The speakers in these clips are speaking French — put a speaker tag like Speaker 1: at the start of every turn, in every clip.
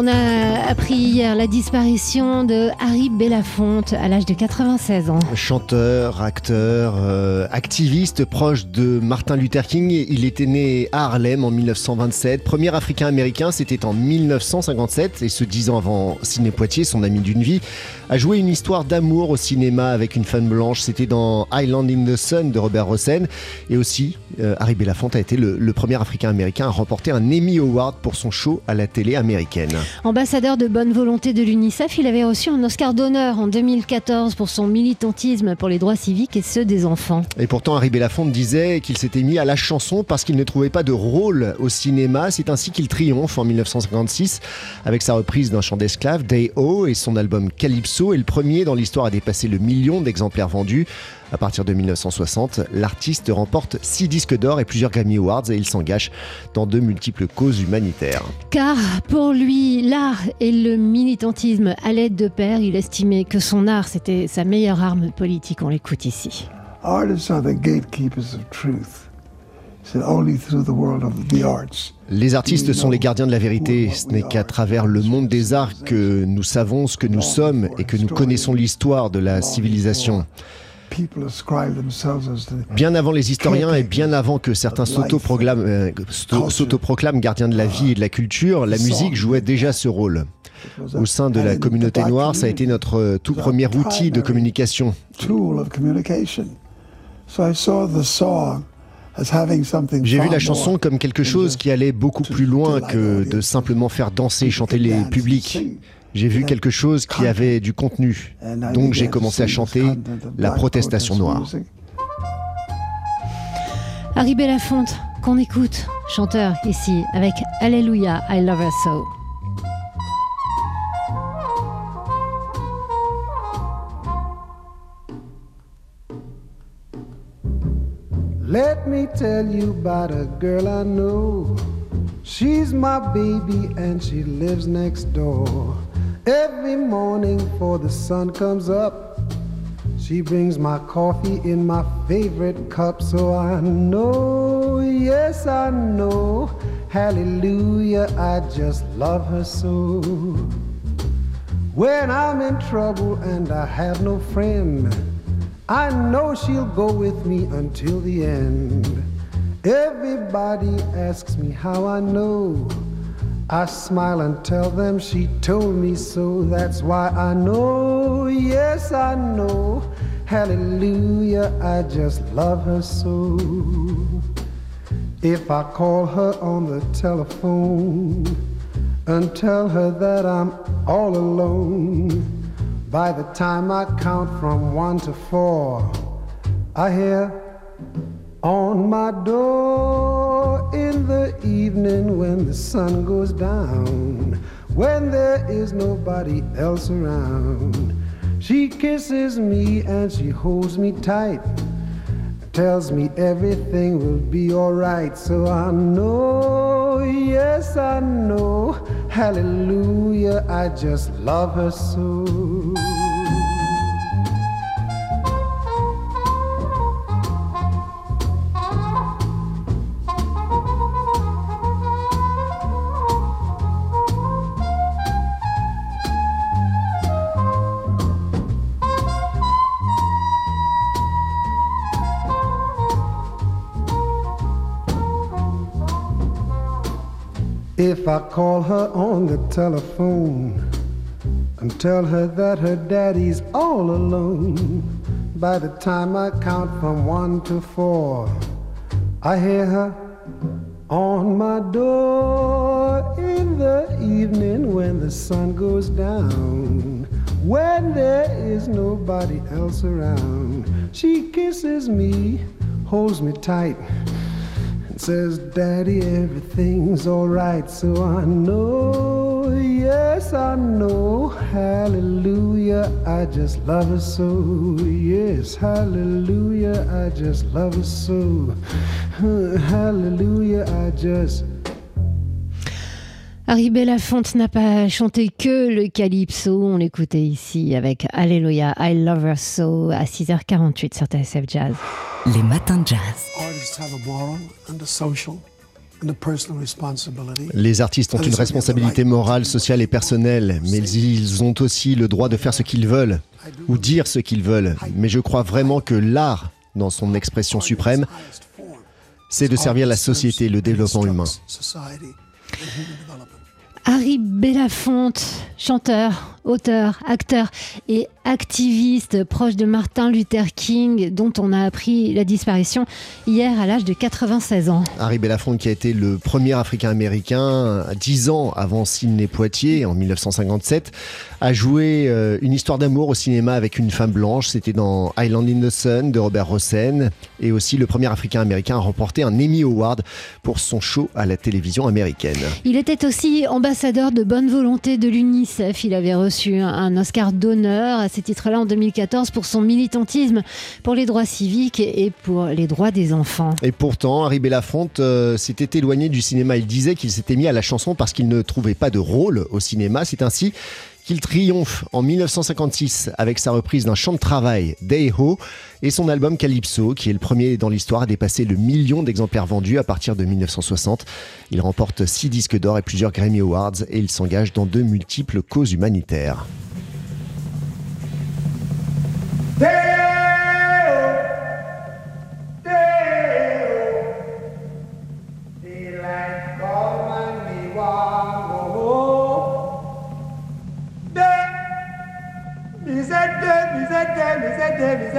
Speaker 1: On a appris hier la disparition de Harry Belafonte à l'âge de 96 ans.
Speaker 2: Chanteur, acteur, euh, activiste proche de Martin Luther King. Il était né à Harlem en 1927. Premier africain-américain, c'était en 1957. Et ce dix ans avant Sidney Poitier, son ami d'une vie, a joué une histoire d'amour au cinéma avec une femme blanche. C'était dans Island in the Sun de Robert Rossen. Et aussi, euh, Harry Belafonte a été le, le premier africain-américain à remporter un Emmy Award pour son show à la télé américaine.
Speaker 1: Ambassadeur de bonne volonté de l'UNICEF, il avait reçu un Oscar d'honneur en 2014 pour son militantisme pour les droits civiques et ceux des enfants.
Speaker 2: Et pourtant, Harry Belafonte disait qu'il s'était mis à la chanson parce qu'il ne trouvait pas de rôle au cinéma. C'est ainsi qu'il triomphe en 1956 avec sa reprise d'un chant d'esclave, Day O, et son album Calypso est le premier dans l'histoire à dépasser le million d'exemplaires vendus. À partir de 1960, l'artiste remporte six disques d'or et plusieurs Grammy Awards et il s'engage dans de multiples causes humanitaires.
Speaker 1: Car pour lui, l'art et le militantisme allaient de pair. Il estimait que son art, c'était sa meilleure arme politique. On l'écoute ici.
Speaker 3: Artists are the gatekeepers of truth. Said only through the world of the arts.
Speaker 2: Les artistes sont les gardiens de la vérité. Ce n'est qu'à travers le monde des arts que nous savons ce que nous sommes et que nous connaissons l'histoire de la civilisation. Bien avant les historiens et bien avant que certains s'autoproclament euh, s'autoproclament gardiens de la vie et de la culture, la musique jouait déjà ce rôle. Au sein de la communauté noire, ça a été notre euh, tout premier outil de communication. J'ai vu la chanson comme quelque chose qui allait beaucoup plus loin que de simplement faire danser et chanter les publics. J'ai vu quelque chose qui avait du contenu. Donc j'ai commencé à chanter la protestation noire.
Speaker 1: Harry Belafonte, qu'on écoute, chanteur ici, avec Alléluia, I Love Her So.
Speaker 4: Let me tell you about a girl I know. She's my baby and she lives next door. Every morning before the sun comes up, she brings my coffee in my favorite cup. So I know, yes, I know, hallelujah, I just love her so. When I'm in trouble and I have no friend, I know she'll go with me until the end. Everybody asks me how I know. I smile and tell them she told me so. That's why I know, yes, I know. Hallelujah, I just love her so. If I call her on the telephone and tell her that I'm all alone, by the time I count from one to four, I hear on my door in the evening when the sun goes down, when there is nobody else around. She kisses me and she holds me tight, tells me everything will be alright. So I know, yes, I know, hallelujah, I just love her so. If I call her on the telephone and tell her that her daddy's all alone, by the time I count from one to four, I hear her on my door in the evening when the sun goes down. When there is nobody else around, she kisses me, holds me tight says, Daddy, everything's alright. So I know, yes, I know. Hallelujah, I just love her so. Yes, hallelujah, I just love her so. Hallelujah, I just.
Speaker 1: Harry Belafonte n'a pas chanté que le calypso, on l'écoutait ici avec Alléluia, I Love Her So à 6h48 sur TSF Jazz.
Speaker 5: Les matins de jazz.
Speaker 2: Les artistes ont une responsabilité morale, sociale et personnelle, mais ils ont aussi le droit de faire ce qu'ils veulent ou dire ce qu'ils veulent. Mais je crois vraiment que l'art, dans son expression suprême, c'est de servir la société et le développement humain.
Speaker 1: Harry Belafonte, chanteur, auteur, acteur et activiste proche de Martin Luther King, dont on a appris la disparition hier à l'âge de 96 ans.
Speaker 2: Harry Belafonte qui a été le premier Africain-Américain, dix ans avant Sidney Poitier, en 1957, a joué euh, une histoire d'amour au cinéma avec une femme blanche. C'était dans Island in the Sun de Robert Rossen, et aussi le premier Africain-Américain à remporter un Emmy Award pour son show à la télévision américaine.
Speaker 1: Il était aussi ambassadeur de bonne volonté de l'UNICEF. Il avait reçu un Oscar d'honneur à ce titre-là en 2014 pour son militantisme pour les droits civiques et pour les droits des enfants.
Speaker 2: Et pourtant, Harry Belafonte euh, s'était éloigné du cinéma. Il disait qu'il s'était mis à la chanson parce qu'il ne trouvait pas de rôle au cinéma. C'est ainsi qu'il triomphe en 1956 avec sa reprise d'un chant de travail, Day Ho, et son album Calypso, qui est le premier dans l'histoire à dépasser le million d'exemplaires vendus à partir de 1960. Il remporte six disques d'or et plusieurs Grammy Awards et il s'engage dans de multiples causes humanitaires.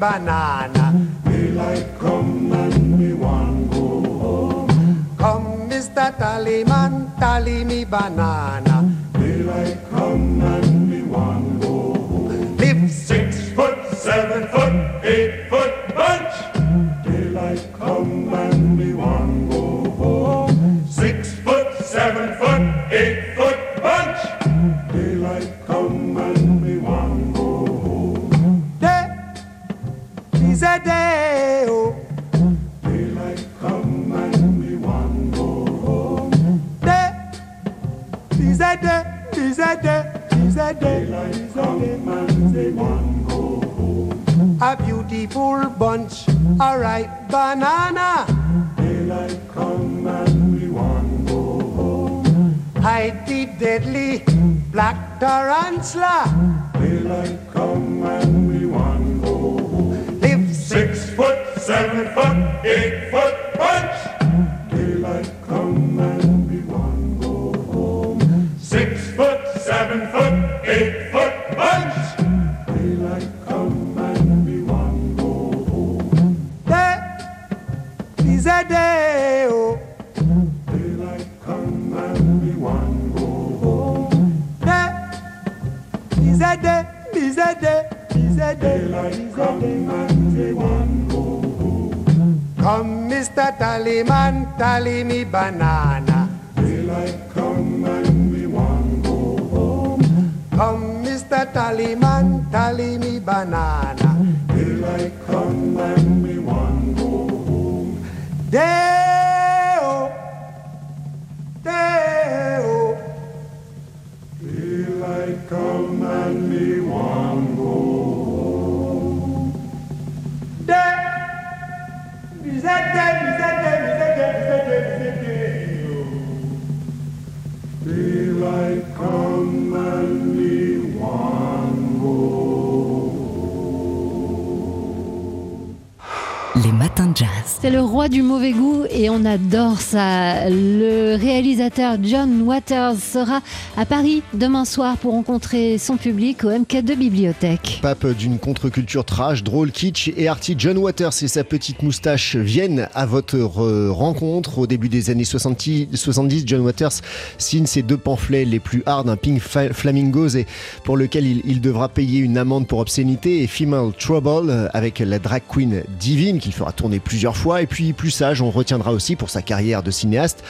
Speaker 4: banana. Daylight come and me want go home. Come, Mr. Tallyman, tally me banana. Daylight come and me want go home. Live six foot, seven foot, eight foot ripe banana. Daylight come and we want go home. Hide the deadly black tarantula. Daylight come and we want go home. Live six foot, seven foot, eight foot bunch. Oh. Eh. Daylight come and we go home. Day day, day, day. Daylight come and we go home. Come, Mr. Tallyman, tally me banana. Daylight come and we want go home. Come, Mr. Tallyman, tally me banana. Daylight come and
Speaker 1: there du mauvais goût et on adore ça. Le réalisateur John Waters sera à Paris demain soir pour rencontrer son public au MK2 Bibliothèque.
Speaker 2: Pape d'une contre-culture trash, drôle, kitsch et arty, John Waters et sa petite moustache viennent à votre rencontre. Au début des années 70, 70 John Waters signe ses deux pamphlets les plus hard, un Pink Flamingos, et pour lequel il, il devra payer une amende pour obscénité, et Female Trouble avec la drag queen Divine qu'il fera tourner plusieurs fois. Et puis plus sage, on retiendra aussi pour sa carrière de cinéaste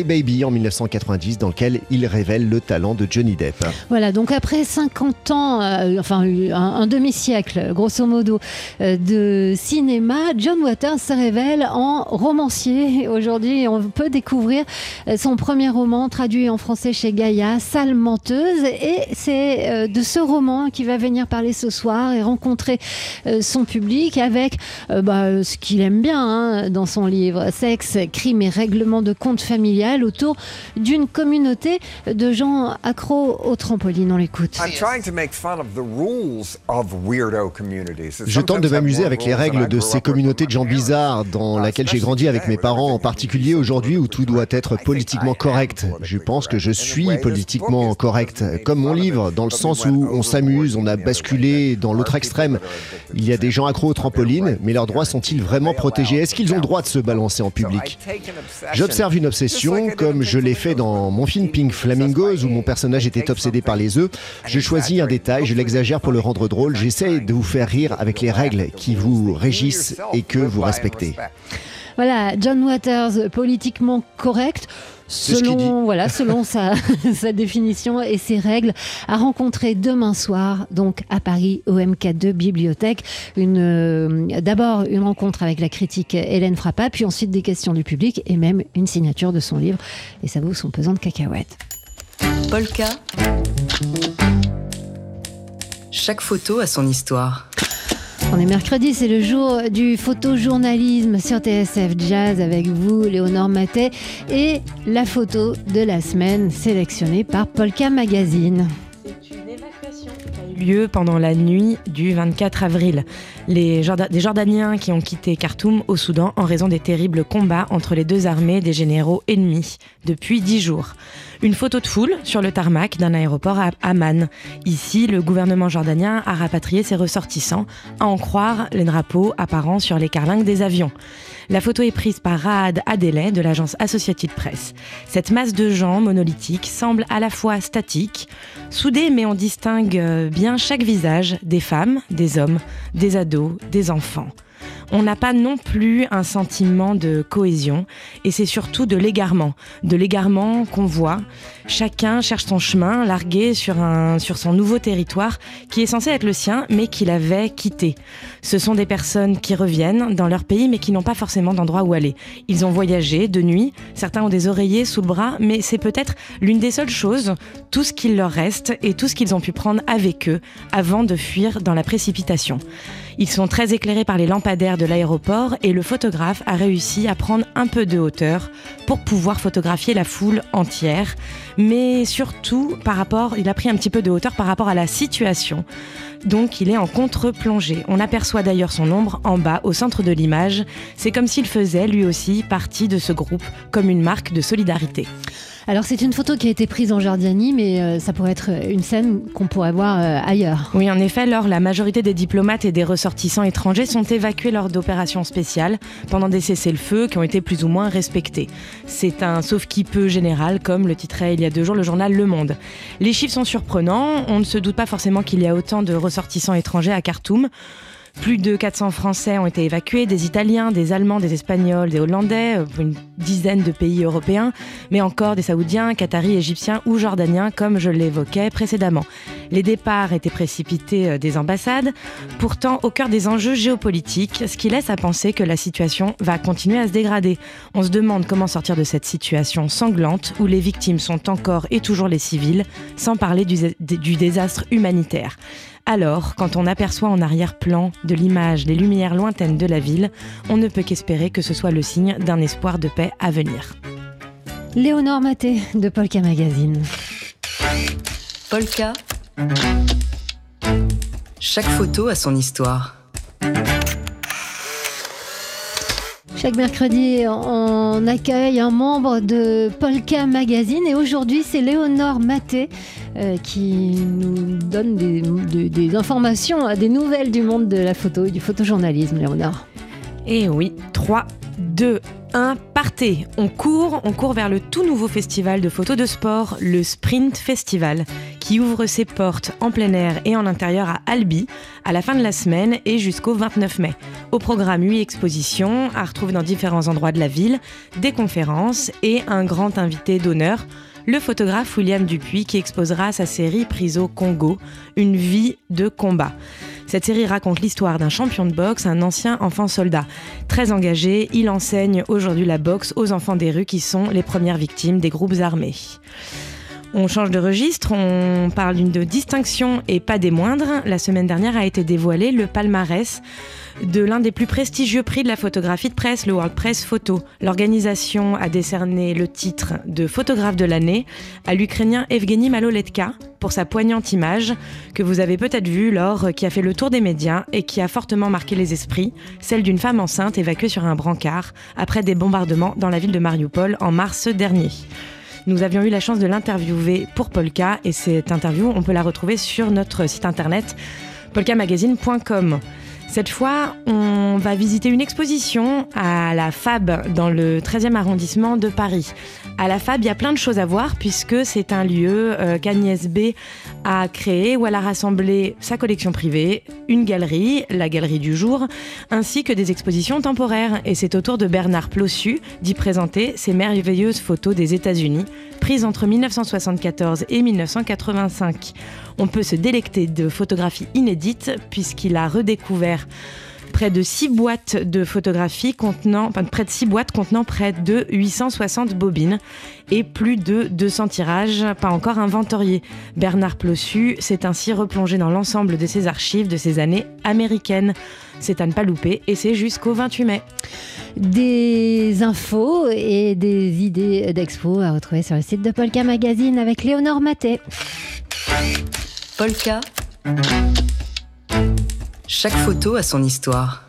Speaker 2: Baby en 1990 dans lequel il révèle le talent de Johnny Depp.
Speaker 1: Voilà, donc après 50 ans, euh, enfin un, demi-siècle grosso modo euh, de cinéma, John Waters se révèle en romancier. Aujourd'hui, on peut découvrir euh, son premier roman traduit en français chez Gaïa, Sale menteuse. Et c'est de ce roman qu'il va venir parler ce soir et rencontrer son public avec bah, ce qu'il aime bien hein, dans son livre, sexe, crime et règlement de compte familial autour d'une communauté de gens accros au trampoline. On l'écoute.
Speaker 2: Je tente de m'amuser avec les règles de ces communautés de gens bizarres dans laquelle j'ai grandi avec mes parents, en particulier aujourd'hui où tout doit être politiquement correct. Je pense que je suis politiquement correct, comme mon livre, dans le sens où on s'amuse, on a basculé dans l'autre extrême. Il y a des gens accros au trampoline, mais leurs droits sont-ils vraiment protégés? Est-ce qu'ils ont le droit de se balancer en public? J'observe une obsession, comme je l'ai fait dans mon film Pink Flamingos, où mon personnage était obsédé par les œufs. Je choisis un détail, je l'exagère pour le rendre drôle. J'essaie de vous faire rire avec les règles qui vous régissent et que vous respectez.
Speaker 1: Voilà, John Waters, politiquement correct selon, voilà, selon sa, sa, définition et ses règles, à rencontrer demain soir, donc à Paris, au MK2 Bibliothèque. Une, euh, d'abord une rencontre avec la critique Hélène Frappa, puis ensuite des questions du public et même une signature de son livre. Et ça vaut son pesant de cacahuètes.
Speaker 5: Polka. Chaque photo a son histoire.
Speaker 1: On est mercredi, c'est le jour du photojournalisme sur TSF Jazz avec vous, Léonore Matet, et la photo de la semaine sélectionnée par Polka Magazine
Speaker 6: lieu pendant la nuit du 24 avril. Les des Jordaniens qui ont quitté Khartoum au Soudan en raison des terribles combats entre les deux armées des généraux ennemis depuis dix jours. Une photo de foule sur le tarmac d'un aéroport à Amman. Ici, le gouvernement jordanien a rapatrié ses ressortissants, à en croire les drapeaux apparents sur les carlingues des avions. La photo est prise par Raad Adeleh de l'agence Associated Press. Cette masse de gens monolithiques semble à la fois statique, soudée, mais on distingue bien chaque visage des femmes, des hommes, des ados, des enfants on n'a pas non plus un sentiment de cohésion et c'est surtout de l'égarement, de l'égarement qu'on voit. Chacun cherche son chemin, largué sur, son nouveau territoire qui est censé être le sien mais qu'il avait quitté. Ce sont des personnes qui reviennent dans leur pays mais qui n'ont pas forcément d'endroit où aller. Ils ont voyagé de nuit, certains ont des oreillers sous le bras mais c'est peut-être l'une des seules choses, tout ce qu'il leur reste et tout ce qu'ils ont pu prendre avec eux avant de fuir dans la précipitation. Ils sont très éclairés par les lampadaires de l'aéroport et le photographe a réussi à prendre un peu de hauteur pour pouvoir photographier la foule entière. Mais surtout, par il a pris un petit peu de hauteur par rapport à la situation. Donc il est en contre-plongée. On aperçoit d'ailleurs son ombre en bas au centre de l'image. C'est comme s'il faisait lui aussi partie de ce groupe, comme une marque de solidarité.
Speaker 1: Alors c'est une photo qui a été prise en Jordanie, mais euh, ça pourrait être une scène qu'on pourrait voir euh, ailleurs.
Speaker 6: Oui, en effet, lors la majorité des diplomates et des ressortissants étrangers sont évacués lors d'opérations spéciales pendant des cessez-le-feu qui ont été plus ou moins respectés. C'est un sauf qui peut général, comme le titrait il y a deux jours le journal Le Monde. Les chiffres sont surprenants. On ne se doute pas forcément qu'il y a autant de ressortissants étrangers à Khartoum. Plus de 400 Français ont été évacués, des Italiens, des Allemands, des Espagnols, des Hollandais, euh, une dizaine de pays européens, mais encore des Saoudiens, Qataris, Égyptiens ou Jordaniens, comme je l'évoquais précédemment. Les départs étaient précipités euh, des ambassades, pourtant au cœur des enjeux géopolitiques, ce qui laisse à penser que la situation va continuer à se dégrader. On se demande comment sortir de cette situation sanglante où les victimes sont encore et toujours les civils, sans parler du, du désastre humanitaire. Alors, quand on aperçoit en arrière-plan de l'image les lumières lointaines de la ville, on ne peut qu'espérer que ce soit le signe d'un espoir de paix à venir.
Speaker 1: Léonore Maté de Polka Magazine.
Speaker 5: Polka. Chaque photo a son histoire.
Speaker 1: Chaque mercredi, on accueille un membre de Polka Magazine et aujourd'hui, c'est Léonore Maté euh, qui nous donne des, des informations, des nouvelles du monde de la photo et du photojournalisme, Léonore.
Speaker 6: Et eh oui, 3, 2, 1, partez On court, on court vers le tout nouveau festival de photos de sport, le Sprint Festival, qui ouvre ses portes en plein air et en intérieur à Albi à la fin de la semaine et jusqu'au 29 mai. Au programme 8 expositions à retrouver dans différents endroits de la ville, des conférences et un grand invité d'honneur le photographe William Dupuis qui exposera sa série Prise au Congo, une vie de combat. Cette série raconte l'histoire d'un champion de boxe, un ancien enfant soldat. Très engagé, il enseigne aujourd'hui la boxe aux enfants des rues qui sont les premières victimes des groupes armés. On change de registre, on parle d'une distinction et pas des moindres. La semaine dernière a été dévoilé le palmarès de l'un des plus prestigieux prix de la photographie de presse, le World Press Photo. L'organisation a décerné le titre de photographe de l'année à l'Ukrainien Evgeny Maloletka pour sa poignante image que vous avez peut-être vue lors qui a fait le tour des médias et qui a fortement marqué les esprits, celle d'une femme enceinte évacuée sur un brancard après des bombardements dans la ville de Mariupol en mars dernier. Nous avions eu la chance de l'interviewer pour Polka et cette interview, on peut la retrouver sur notre site internet polkamagazine.com. Cette fois, on va visiter une exposition à la FAB dans le 13e arrondissement de Paris. À la FAB, il y a plein de choses à voir puisque c'est un lieu euh, qu'Agnès B a créé où elle a rassemblé sa collection privée, une galerie, la galerie du jour, ainsi que des expositions temporaires. Et c'est au tour de Bernard Plossu d'y présenter ses merveilleuses photos des États-Unis prises entre 1974 et 1985. On peut se délecter de photographies inédites puisqu'il a redécouvert près de 6 boîtes de photographies contenant, près de 6 boîtes contenant près de 860 bobines et plus de 200 tirages, pas encore inventoriés. Bernard Plossu s'est ainsi replongé dans l'ensemble de ses archives de ces années américaines. C'est à ne pas louper et c'est jusqu'au 28 mai.
Speaker 1: Des infos et des idées d'expo à retrouver sur le site de Polka Magazine avec Léonore Maté.
Speaker 5: Polka. Chaque photo a son histoire.